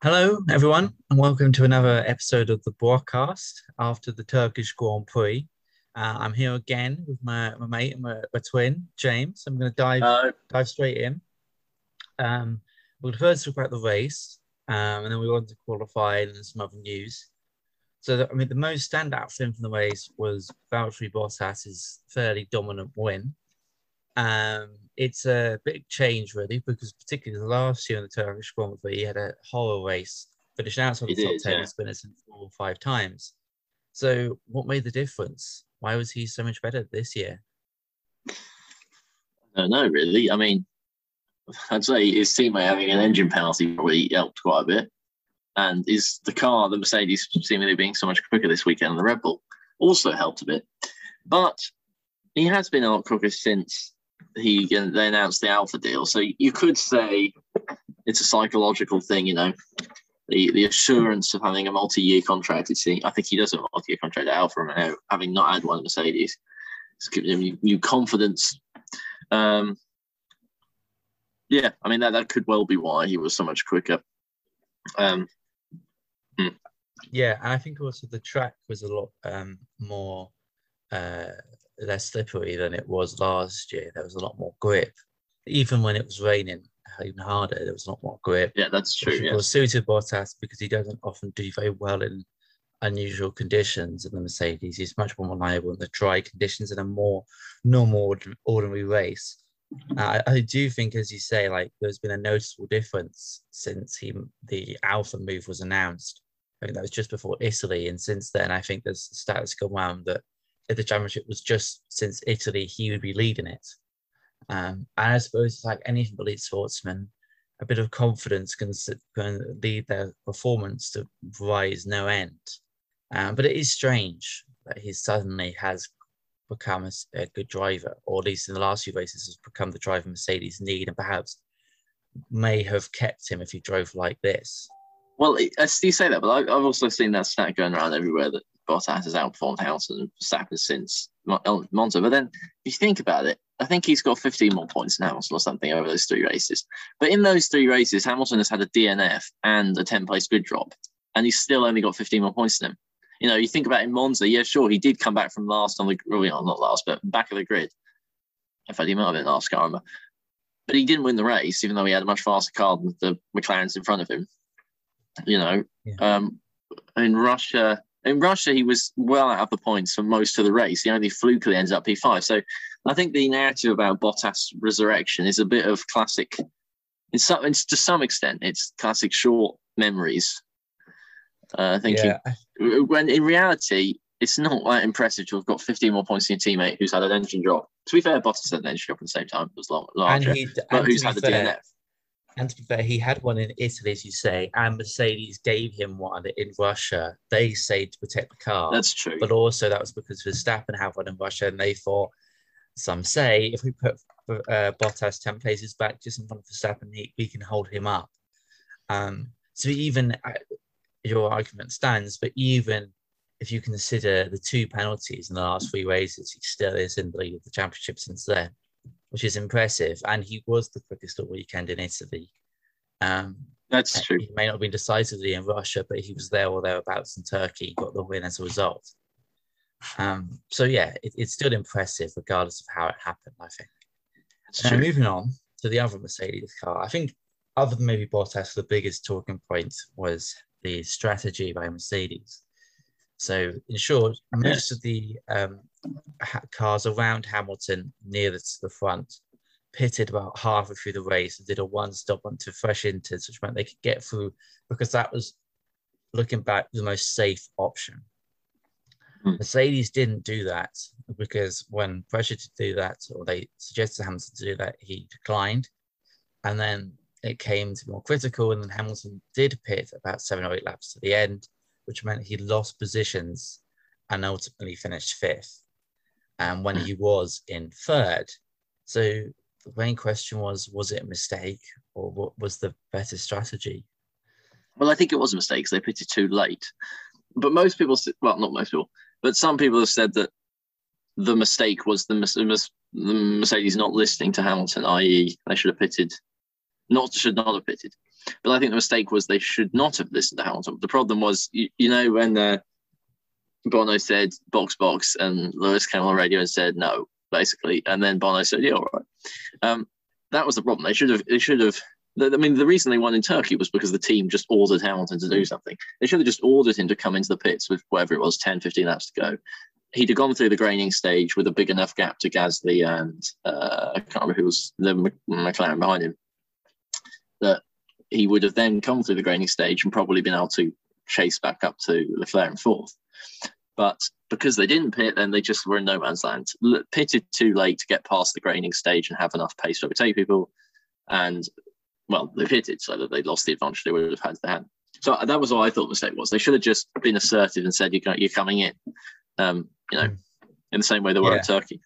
Hello, everyone, and welcome to another episode of the broadcast after the Turkish Grand Prix. Uh, I'm here again with my, my mate and my, my twin, James. I'm going to dive Uh, dive straight in. Um, we'll first talk about the race, um, and then we want to qualify and some other news. So, the, I mean, the most standout thing from the race was Valtteri Bottas's fairly dominant win. Um, it's a big change, really, because particularly last year in the Turkish Grand Prix, he had a horror race, finished outside He the top did, 10 yeah. and finished four or five times. So, what made the difference? Why was he so much better this year? I don't know, really. I mean, I'd say his teammate having an engine penalty probably helped quite a bit. And is the car, the Mercedes, seemingly being so much quicker this weekend than the Red Bull, also helped a bit. But he has been a lot quicker since he they announced the Alfa deal. So you could say it's a psychological thing, you know. The, the assurance of having a multi-year contract. It's, I think he does have a multi-year contract at Alfa Romeo, having not had one at Mercedes. It's giving him new, confidence. Um, yeah, I mean that that could well be why he was so much quicker. Um, Yeah, and I think also the track was a lot um, more uh, less slippery than it was last year. There was a lot more grip, even when it was raining even harder. There was a lot more grip. yeah, that's true. Yeah. was suited Bottas because he doesn't often do very well in unusual conditions in the Mercedes. He's much more reliable in the dry conditions in a more normal, ordinary race. Uh, I, do think, as you say, like there's been a noticeable difference since he the Alfa move was announced. I think that was just before Italy, and since then, I think there's stats go around that if the championship was just since Italy, he would be leading it. Um, and I suppose it's like anything but elite sportsmen, a bit of confidence can, can lead their performance to rise no end. Um, but it is strange that he suddenly has become a good driver, or at least in the last few races, has become the driver Mercedes need, and perhaps may have kept him if he drove like this. Well, I you say that, but I, I've also seen that stat going around everywhere that Bottas has outperformed Hamilton and Verstappen since uh, Monza. But then, if you think about it, I think he's got 15 more points than Hamilton or something over those three races. But in those three races, Hamilton has had a DNF and a 10 place grid drop, and he's still only got 15 more points than him. You know, you think about in Monza, yeah, sure, he did come back from last on the, well, you know, not last, but back of the grid. In fact, he might have been last, can't remember. But he didn't win the race, even though he had a much faster car than the McLarens in front of him. You know, Yeah. um, in Russia, in Russia, he was well out of the points for most of the race. He only flukily ends up P5. So I think the narrative about Bottas resurrection is a bit of classic. In some, it's, to some extent, it's classic short memories. Uh, thinking Yeah, I- when in reality, it's not that impressive to have got 15 more points than your teammate who's had an engine drop. To be fair, Bottas had an engine drop at the same time. It was and larger, he but and who's had the fair, DNF? And to be fair, he had one in Italy, as you say, and Mercedes gave him one in Russia. They say to protect the car, That's true. but also that was because Verstappen had one in Russia, and they thought, some say, if we put uh, Bottas 10 places back just in front of Verstappen, he, we can hold him up. Um, so even uh, your argument stands, but even if you consider the two penalties in the last three races, he still is in the lead of the championship since then, which is impressive. And he was the quickest all weekend in Italy. Um, That's true. he may not have been decisively in Russia, but he was there or thereabouts in Turkey, got the win as a result. Um, so yeah, it, it's still impressive regardless of how it happened, I think. That's true. moving on to the other Mercedes car, I think other than maybe Bottas, the biggest talking point was the strategy by Mercedes. So in short, most of the um, cars around Hamilton near the, to the front pitted about halfway through the race and did a one stop onto fresh inters, which meant they could get through because that was looking back the most safe option. Hmm. Mercedes didn't do that because when pressured to do that, or they suggested Hamilton to do that, he declined. And then it came to more critical, and then Hamilton did pit about seven or eight laps to the end, which meant he lost positions and ultimately finished fifth. And when he was in third, so the main question was: was it a mistake, or what was the better strategy? Well, I think it was a mistake 'cause they pitted too late. But most people, well, not most people, but some people have said that the mistake was the, the Mercedes not listening to Hamilton, i.e., they should have pitted, not should not have pitted. But I think the mistake was they should not have listened to Hamilton. The problem was, you, you know, when uh, Bono said box box and Lewis came on the radio and said no, basically, and then Bono said yeah, all right. Um, that was the problem. They should have. They should have. I mean, the reason they won in Turkey was because the team just ordered Hamilton to do something. They should have just ordered him to come into the pits with whatever it was, 10, 15 laps to go. He'd have gone through the graining stage with a big enough gap to Gasly and uh, I can't remember who was the McLaren behind him. That he would have then come through the graining stage and probably been able to chase back up to Leclerc in fourth. But because they didn't pit, then they just were in no man's land. Pitted too late to get past the graining stage and have enough pace to overtake people. And, well, they pitted so that they lost the advantage they would have had to hand. So that was what I thought the mistake was. They should have just been assertive and said, you're coming in, um, you know, in the same way they were yeah. in Turkey.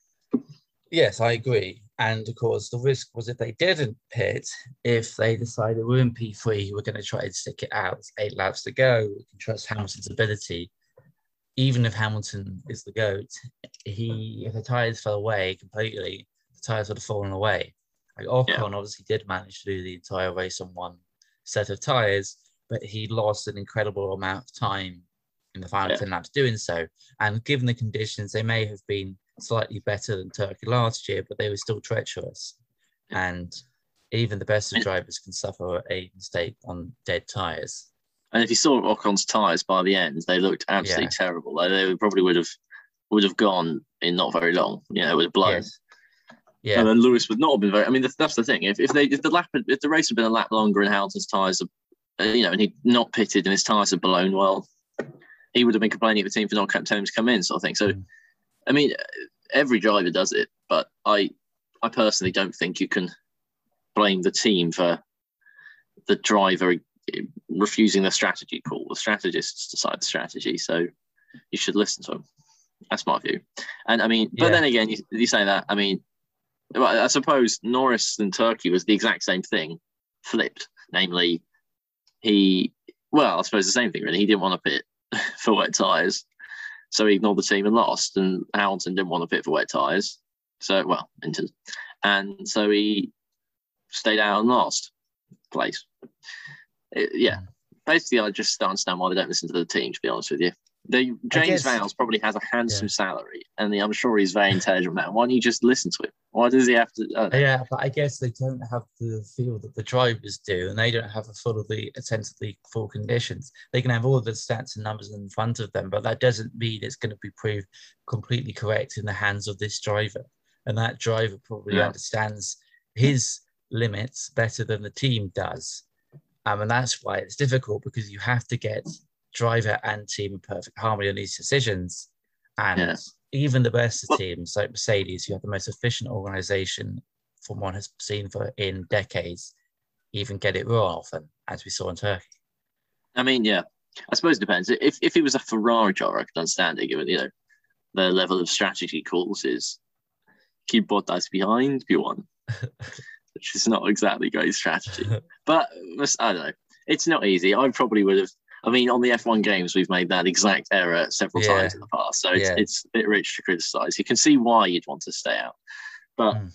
Yes, I agree. And of course, the risk was if they didn't pit, if they decided we're in P3, we're going to try and stick it out, eight laps to go, we can trust Hamilton's ability even if Hamilton is the goat, he if the tires fell away completely, the tires would have fallen away. Like Ocon yeah. obviously did manage to do the entire race on one set of tires, but he lost an incredible amount of time in the final yeah. 10 laps doing so. And given the conditions, they may have been slightly better than Turkey last year, but they were still treacherous. And even the best of drivers can suffer a mistake on dead tires. And if you saw Ocon's tyres by the end, they looked absolutely yeah. terrible. Like they probably would have would have gone in not very long. You know, it would have blown. Yes. Yeah. And then Lewis would not have been very. I mean, that's, the thing. If, if they if the lap if the race had been a lap longer and Hamilton's tyres, you know, and he'd not pitted and his tyres had blown, well, he would have been complaining at the team for not telling him to come in, sort of thing. So, mm. I mean, every driver does it, but I I personally don't think you can blame the team for the driver refusing the strategy call. The strategists decide the strategy, so you should listen to them. That's my view. And I mean, but yeah. then again, you, you say that. I mean, I suppose Norris and Turkey was the exact same thing, flipped. Namely, he well, I suppose the same thing really. He didn't want to pit for wet tires, so he ignored the team and lost. And Hamilton didn't want to pit for wet tires, so well, into and so he stayed out and lost place it, yeah, hmm. basically, I just don't understand why they don't listen to the team. To be honest with you, the James Vowles probably has a handsome yeah. salary, and the, I'm sure he's very intelligent man. Why don't you just listen to him? Why does he have to? Yeah, but I guess they don't have the feel that the drivers do, and they don't have a full of the sense of the full conditions. They can have all the stats and numbers in front of them, but that doesn't mean it's going to be proved completely correct in the hands of this driver. And that driver probably yeah. understands his limits better than the team does. Um, and that's why it's difficult because you have to get driver and team in perfect harmony on these decisions. And yeah. even the best of teams like Mercedes, who have the most efficient organization from one has seen for in decades, even get it wrong often, as we saw in Turkey. I mean, yeah, I suppose it depends. If if it was a Ferrari driver, I could understand it, given you know the level of strategy calls is keep Bottas behind, you want. Which is not exactly great strategy. but I don't know. It's not easy. I probably would have. I mean, on the F1 games, we've made that exact error several yeah. times in the past. So it's, yeah. it's a bit rich to criticize. You can see why you'd want to stay out. But mm.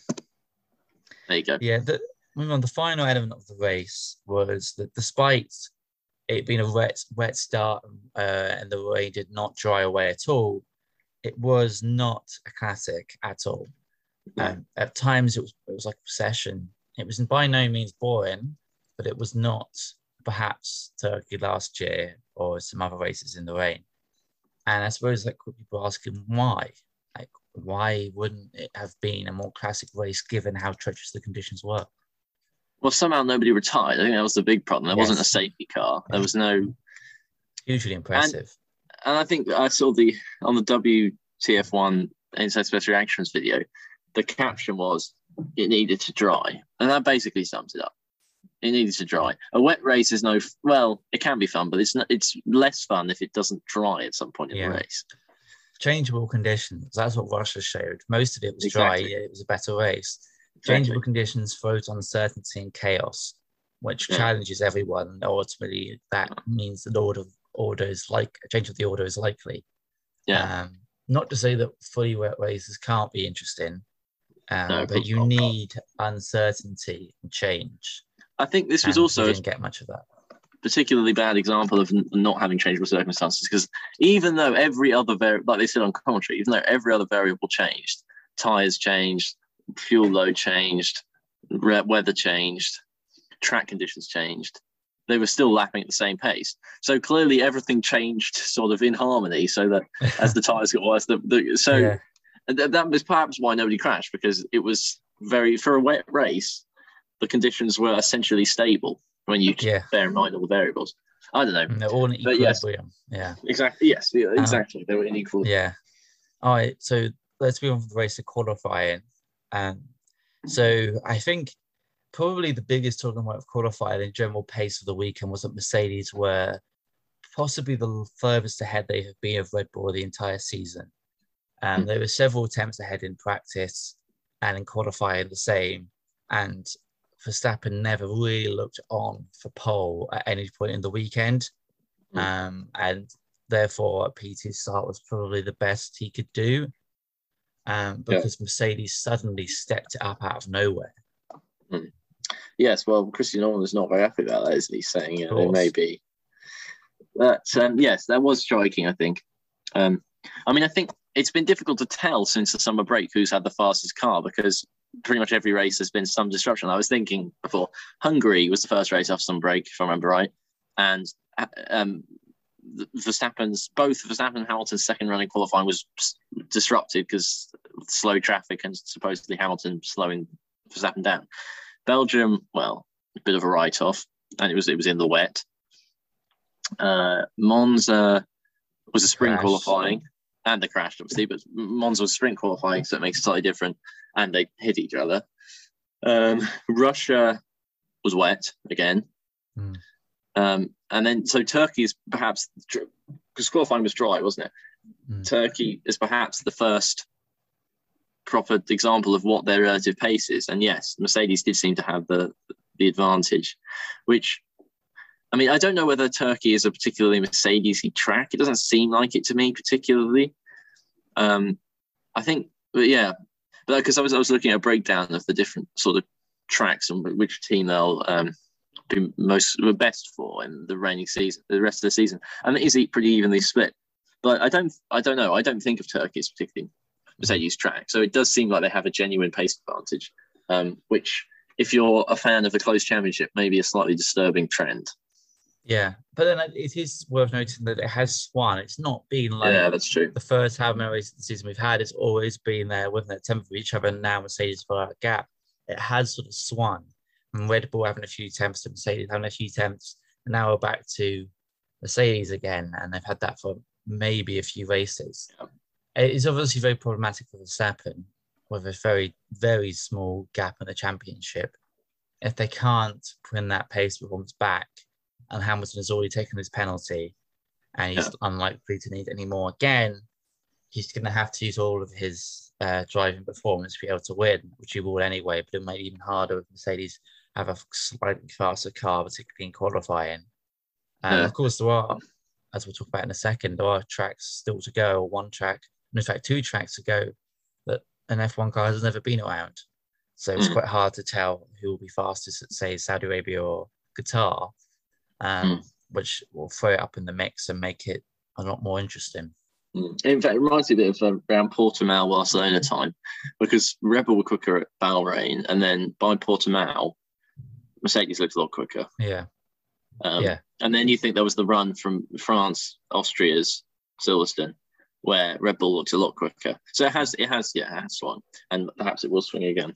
there you go. Yeah. The, on the final element of the race was that despite it being a wet, wet start uh, and the rain did not dry away at all, it was not a classic at all. Um, at times, it was it was like a session. It was by no means boring, but it was not perhaps Turkey last year or some other races in the rain. And I suppose like people asking why, like why wouldn't it have been a more classic race given how treacherous the conditions were? Well, somehow nobody retired. I think that was the big problem. There yes. wasn't a safety car. There was no hugely impressive. And, and I think I saw the on the WTF1 Inside Special Reactions video the caption was it needed to dry, and that basically sums it up. It needed to dry. A wet race is no well, it can be fun, but it's not, it's less fun if it doesn't dry at some point in yeah. the race. Changeable conditions. That's what Russia showed. Most of it was exactly. dry. It was a better race. Changeable exactly. conditions throws uncertainty and chaos, which yeah. challenges everyone. And ultimately, that means the order of order is like a change of the order is likely. Yeah. Um, not to say that fully wet races can't be interesting, um, no, but you need uncertainty and change. I think this was and also didn't get much of that. particularly bad example of n- not having changeable circumstances because even though every other vari- like they said on commentary, even though every other variable changed, tires changed, fuel load changed, re- weather changed, track conditions changed, they were still lapping at the same pace. So clearly everything changed sort of in harmony, so that as the tires got worse, the, the so yeah, and th- that was perhaps why nobody crashed because it was very for a wet race, the conditions were essentially stable when you yeah, bear in mind all the variables. I don't know. and they're all in But yes. equilibrium. Yeah, Exactly. Yes. Yeah, exactly. they were unequal. yeah. All right, so let's move on from the race to qualifying. Um, so I think probably the biggest talking about of qualifying and general pace of the weekend was that Mercedes were possibly the furthest ahead they have been of Red Bull the entire season. Um, Hmm. There were several attempts ahead in practice and in qualifying the same. And Verstappen never really looked on for pole at any point in the weekend. Hmm. Um, and therefore, P2 start was probably the best he could do. Um, Yeah. because Mercedes suddenly stepped it up out of nowhere. Yes. Well, Christian Horner is not very happy about that, isn't he? Saying you know, may be. But um, yes, that was striking. I think. Um, I mean, I think it's been difficult to tell since the summer break who's had the fastest car because pretty much every race has been some disruption. I was thinking before Hungary was the first race after some break, if I remember right, and uh, um, the- Verstappen's both Verstappen and Hamilton's second running qualifying was disrupted because slow traffic and supposedly Hamilton slowing Verstappen down. Belgium, well, a bit of a write-off, and it was it was in the wet. Uh, Monza was a sprint Crash. qualifying, and the crash obviously, but Monza was sprint qualifying, so it makes it slightly different, and they hit each other. Um, Russia was wet again, Hmm. um, and then so Turkey is perhaps because qualifying was dry, wasn't it? Hmm. Turkey is perhaps the first proper example of what their relative pace is. And yes, Mercedes did seem to have the the advantage, which I mean, I don't know whether Turkey is a particularly Mercedesy track. It doesn't seem like it to me particularly. Um, I think, but yeah, but because I was I was looking at a breakdown of the different sort of tracks and which team they'll um, be most best for in the reigning season, the rest of the season, and it is pretty evenly split. But I don't, I don't know. I don't think of Turkey as particularly Mercedes track. So it does seem like they have a genuine pace advantage, um, which, if you're a fan of the closed championship, may be a slightly disturbing trend. Yeah, but then it is worth noting that it has swung. It's not been like yeah, that's true. the first half of the season we've had. It's always been there within a tempo of each other. And now Mercedes for that gap. It has sort of swung. And Red Bull having a few temps, and Mercedes having a few temps, And now we're back to Mercedes again. And they've had that for maybe a few races. Yeah. It's obviously very problematic for Verstappen with a very, very small gap in the championship. If they can't bring that pace performance back, and Hamilton has already taken his penalty, and he's Yeah. unlikely to need any more again, he's going to have to use all of his uh, driving performance to be able to win, which he will anyway, but it might even harder if Mercedes have a slightly faster car, particularly in qualifying. And Yeah. of course, there are, as we'll talk about in a second, there are tracks still to go, or one track, and in fact, two tracks to go that an F1 car has never been around. So it's Mm. quite hard to tell who will be fastest at, say, Saudi Arabia or Qatar, um, which will throw it up in the mix and make it a lot more interesting. Mm. In fact, it reminds me a bit of uh, around Portimao Barcelona time, because Red Bull were quicker at Bahrain, and then by Portimao, Mercedes looked a lot quicker. Yeah, Um, Yeah. And then you think there was the run from France, Austria's Silverstone, where Red Bull looks a lot quicker. So it has, it has, yeah, it has swung, and perhaps it will swing again.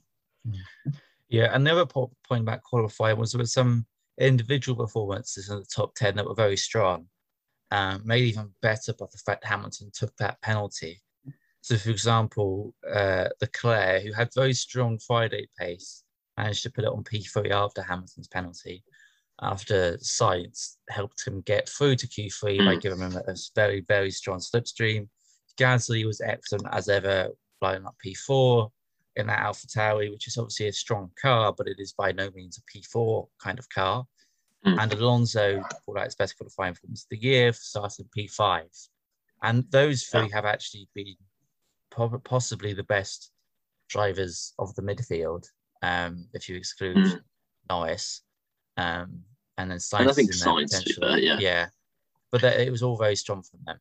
yeah. And the other point about qualifying was there were some individual performances in the top ten that were very strong, um, made even better by the fact Hamilton took that penalty. So, for example, uh, Leclerc, who had very strong Friday pace, managed to put it on P3 after Hamilton's penalty. After Sainz helped him get through to Q3 by Mm. giving him a very, very strong slipstream. Gasly was excellent as ever, flying up P4 in that Alpha Tauri, which is obviously a strong car, but it is by no means a P4 kind of car. Mm. And Alonso pulled out his best qualifying performance of the year, started P5. And those three have actually been possibly the best drivers of the midfield, um, if you exclude Mm. Norris. Um, and then And I think is in there Sainz, to be potentially. fair, yeah. yeah. But that, it was all very strong from them.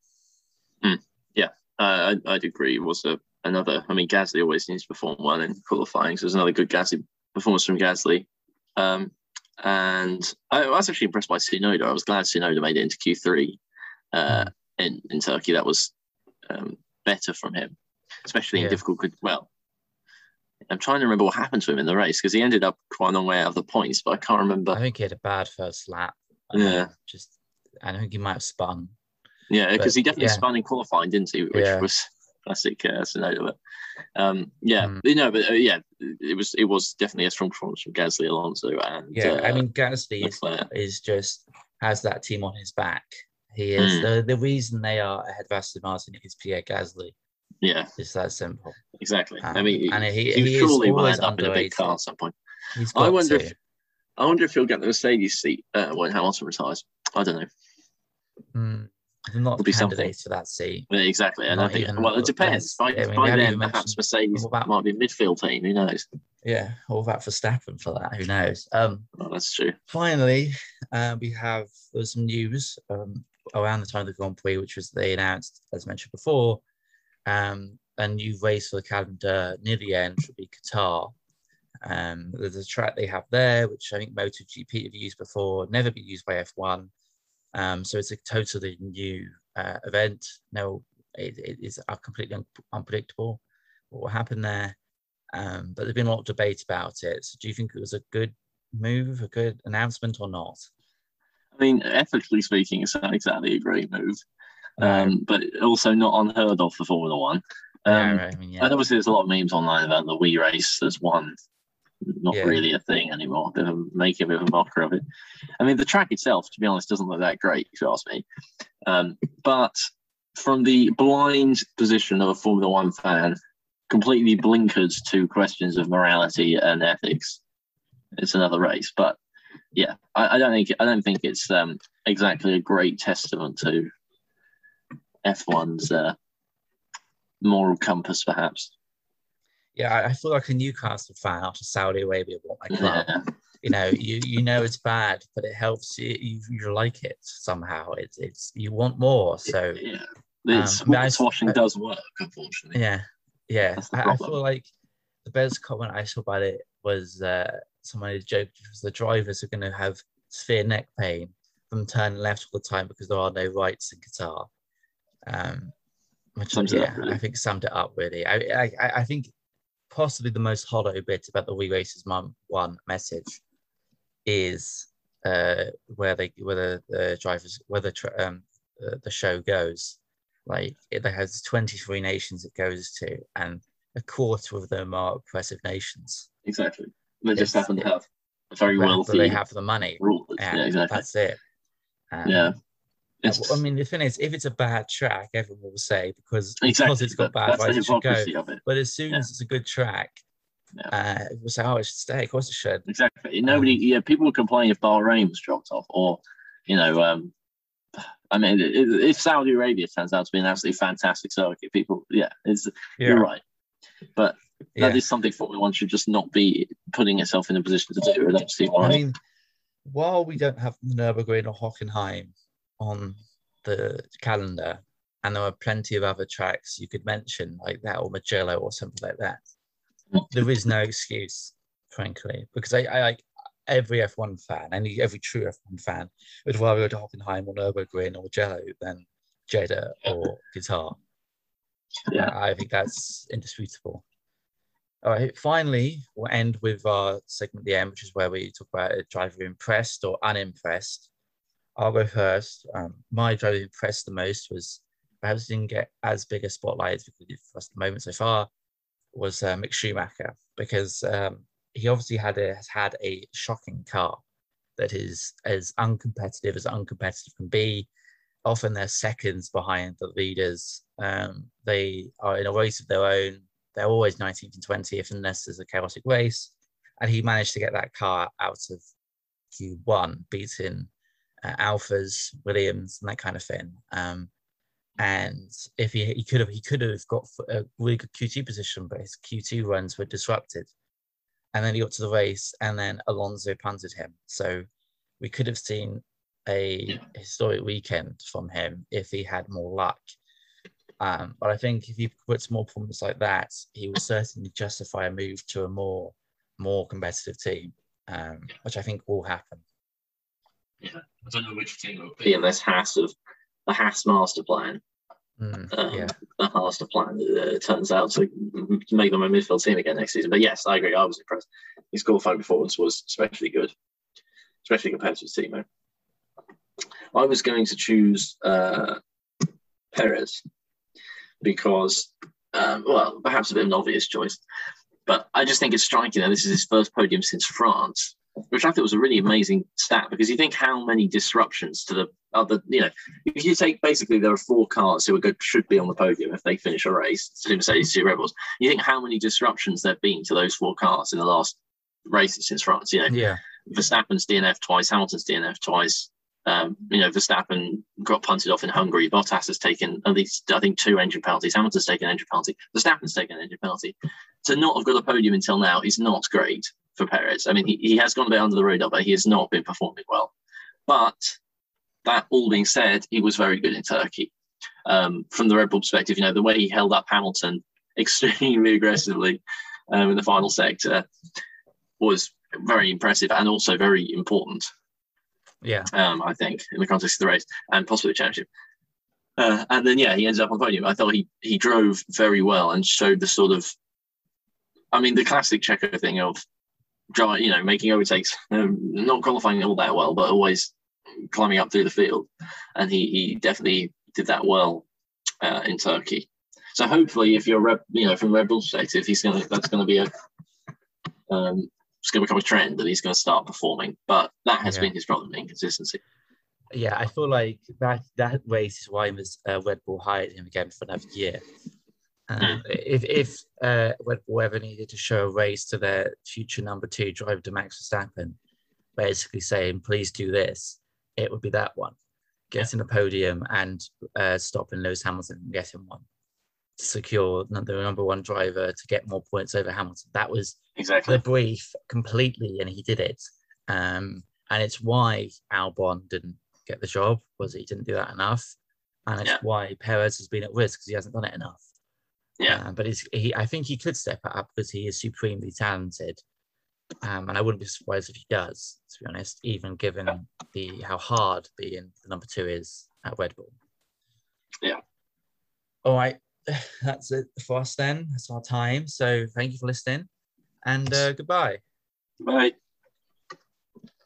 Uh, I, I'd agree. It was a, another. I mean, Gasly always needs to perform well in qualifying. So there's another good Gasly performance from Gasly. Um, and I, I was actually impressed by Tsunoda. I was glad Tsunoda made it into Q3 uh, in in Turkey. That was um, better from him, especially in difficult. Well, I'm trying to remember what happened to him in the race because he ended up quite a long way out of the points, but I can't remember. I think he had a bad first lap. Yeah. Just, I think he might have spun. Yeah, because he definitely yeah. spun in qualifying, didn't he? Which Yeah. was classic uh, Tsunoda. But um, yeah, Mm. you know, but uh, yeah, it was it was definitely a strong performance from Gasly, Alonso, and Yeah, I uh, mean, Gasly is, is just has that team on his back. He is Mm. the, the reason they are ahead of Aston Martin is Pierre Gasly. yeah, It's that simple. exactly. I Um, mean, and he- he, he surely will end up in a big car at some point. He's I wonder to. if I wonder if he'll get the Mercedes seat uh, when Hamilton retires. I don't know. Mm, not Could be something. candidates for that seat. Yeah, exactly. I don't think. even Well, it depends. By, yeah, I mean, by then, perhaps Mercedes about- might be a midfield team. Who knows? Yeah, all that Verstappen for that. Who knows? Um, Well, that's true. finally, uh, we have there was some news um, around the time of the Grand Prix, which was they announced, as mentioned before, um, a new race for the calendar near the end should be Qatar. Um, there's a track they have there, which I think MotoGP have used before, never been used by F1. Um, so it's a totally new uh, event. No, it, it is completely un- unpredictable what will happen there. Um, but there's been a lot of debate about it. So do you think it was a good move, a good announcement, or not? I mean, ethically speaking, it's not exactly a great move, No. um, but also not unheard of for Formula One. Um, right, I mean, yeah. And obviously, there's a lot of memes online about the We Race. There's one not Yeah. really a thing anymore. They're making a bit of a mockery of it. I mean, the track itself, to be honest, doesn't look that great, if you ask me. Um, but from the blind position of a Formula One fan, completely blinkered to questions of morality and ethics, it's another race. But yeah, I, I don't think I don't think it's um, exactly a great testament to F1's uh, moral compass, perhaps. Yeah, I- feel like a Newcastle fan after Saudi Arabia bought my club. Yeah. You know, you you know it's bad, but it helps you. You, you like it somehow. It's it's you want more. So yeah, it's, Um, I mean, I- sports washing I- does work, unfortunately. yeah, yeah. I, I feel like the best comment I saw about it was uh, somebody joked the drivers are going to have severe neck pain from turning left all the time because there are no rights in Qatar. Um, which yeah, really. I think summed it up really. I I- I think possibly the most hollow bit about the We Race As One message is uh, where they where the, the drivers where the um, the, the show goes. Like it has 23 nations it goes to, and a quarter of them are oppressive nations. Exactly. They just happen to have a very wealthy they have the money. Yeah, exactly. That's it. Um, Yeah. It's, I mean, the thing is, if it's a bad track, everyone will say because exactly. because it's got bad rights, it should go. it. But as soon Yeah. as it's a good track, Yeah. uh, we'll say, "Oh, it should stay." Of course, it should. Exactly. Nobody, Um, yeah, people would complain if Bahrain was dropped off, or, you know, um, I mean, if Saudi Arabia turns out to be an absolutely fantastic circuit, people, yeah, it's, you're right. But Yeah. that is something Formula One should just not be putting itself in a position to do. I don't see why. I mean, while we don't have Nurburgring or Hockenheim on the calendar, and there are plenty of other tracks you could mention like that, or Mugello or something like that, there is no excuse, frankly, because I, I like every F1 fan, any every true F1 fan would rather go to Hockenheim or Nurburgring or Mugello than Jeddah or Qatar. Yeah. I think that's indisputable. All right, finally, we'll end with our segment at the end, which is where we talk about a driver impressed or unimpressed. I'll go first. Um, my driver who impressed the most was perhaps didn't get as big a spotlight for us at the moment so far was uh, Mick Schumacher because um, he obviously had a, has had a shocking car that is as uncompetitive as uncompetitive can be. Often they're seconds behind the leaders. Um, they are in a race of their own. They're always 19th and 20th unless there's a chaotic race. And he managed to get that car out of Q1, beating uh, Alphas, Williams, and that kind of thing. Um, and if he, he could have, he could have got a really good Q2 position, but his Q2 runs were disrupted. And then he got to the race, and then Alonso punted him. So we could have seen a historic weekend from him if he had more luck. Um, but I think if he puts more performance like that, he will certainly justify a move to a more more competitive team, um, which I think will happen. Yeah, I don't know which team it will be unless Haas of the Haas master plan. Mm, Um, yeah, the master plan uh, turns out to m- make them a midfield team again next season. But yes, I agree. I was impressed. His qualifying performance was especially good, especially compared to his teammate. I was going to choose uh, Perez because, um, well, perhaps a bit of an obvious choice, but I just think it's striking that this is his first podium since France, which I thought was a really amazing stat because you think how many disruptions to the other, you know, if you take basically there are four cars who are good, should be on the podium if they finish a race, two Mercedes, two Red Bulls. You think how many disruptions there've been to those four cars in the last races since France? You know, yeah, Verstappen's DNF twice, Hamilton's DNF twice. Um, you know, Verstappen got punted off in Hungary. Bottas has taken at least, I think, two engine penalties. Hamilton's taken an engine penalty. Verstappen's taken an engine penalty. To not have got a podium until now is not great for Perez. I mean, he, he has gone a bit under the radar, but he has not been performing well. But that all being said, he was very good in Turkey. Um, from the Red Bull perspective, you know, the way he held up Hamilton extremely aggressively um, in the final sector was very impressive and also very important yeah, um, I think, in the context of the race and possibly the championship. Uh, and then, yeah, he ends up on podium. I thought he he drove very well and showed the sort of, I mean, the classic Checo thing of, you know, making overtakes, um, not qualifying all that well, but always climbing up through the field. And he he definitely did that well uh, in Turkey. So hopefully, if you're you know, from Red Bull perspective, he's gonna that's gonna be a um, it's to become a trend that he's going to start performing. But that has Yeah. been his problem, inconsistency. yeah. I feel like that that race is why Ms- uh, Red Bull hired him again for another year. Um, if if uh, Red Bull ever needed to show a race to their future number two driver, to Max Verstappen, basically saying, "Please do this," it would be that one, getting a podium and uh, stopping Lewis Hamilton and getting one to secure the number one driver to get more points over Hamilton. That was Exactly. the brief completely, and he did it. Um, and it's why Albon didn't get the job was he didn't do that enough, and it's Yeah. why Perez has been at risk because he hasn't done it enough. Yeah. Uh, but he's, he, I think he could step up because he is supremely talented, um, and I wouldn't be surprised if he does. To be honest, even given the how hard being the number two is at Red Bull. Yeah. All right, that's it for us then. That's our time. So thank you for listening, and uh, goodbye. Bye.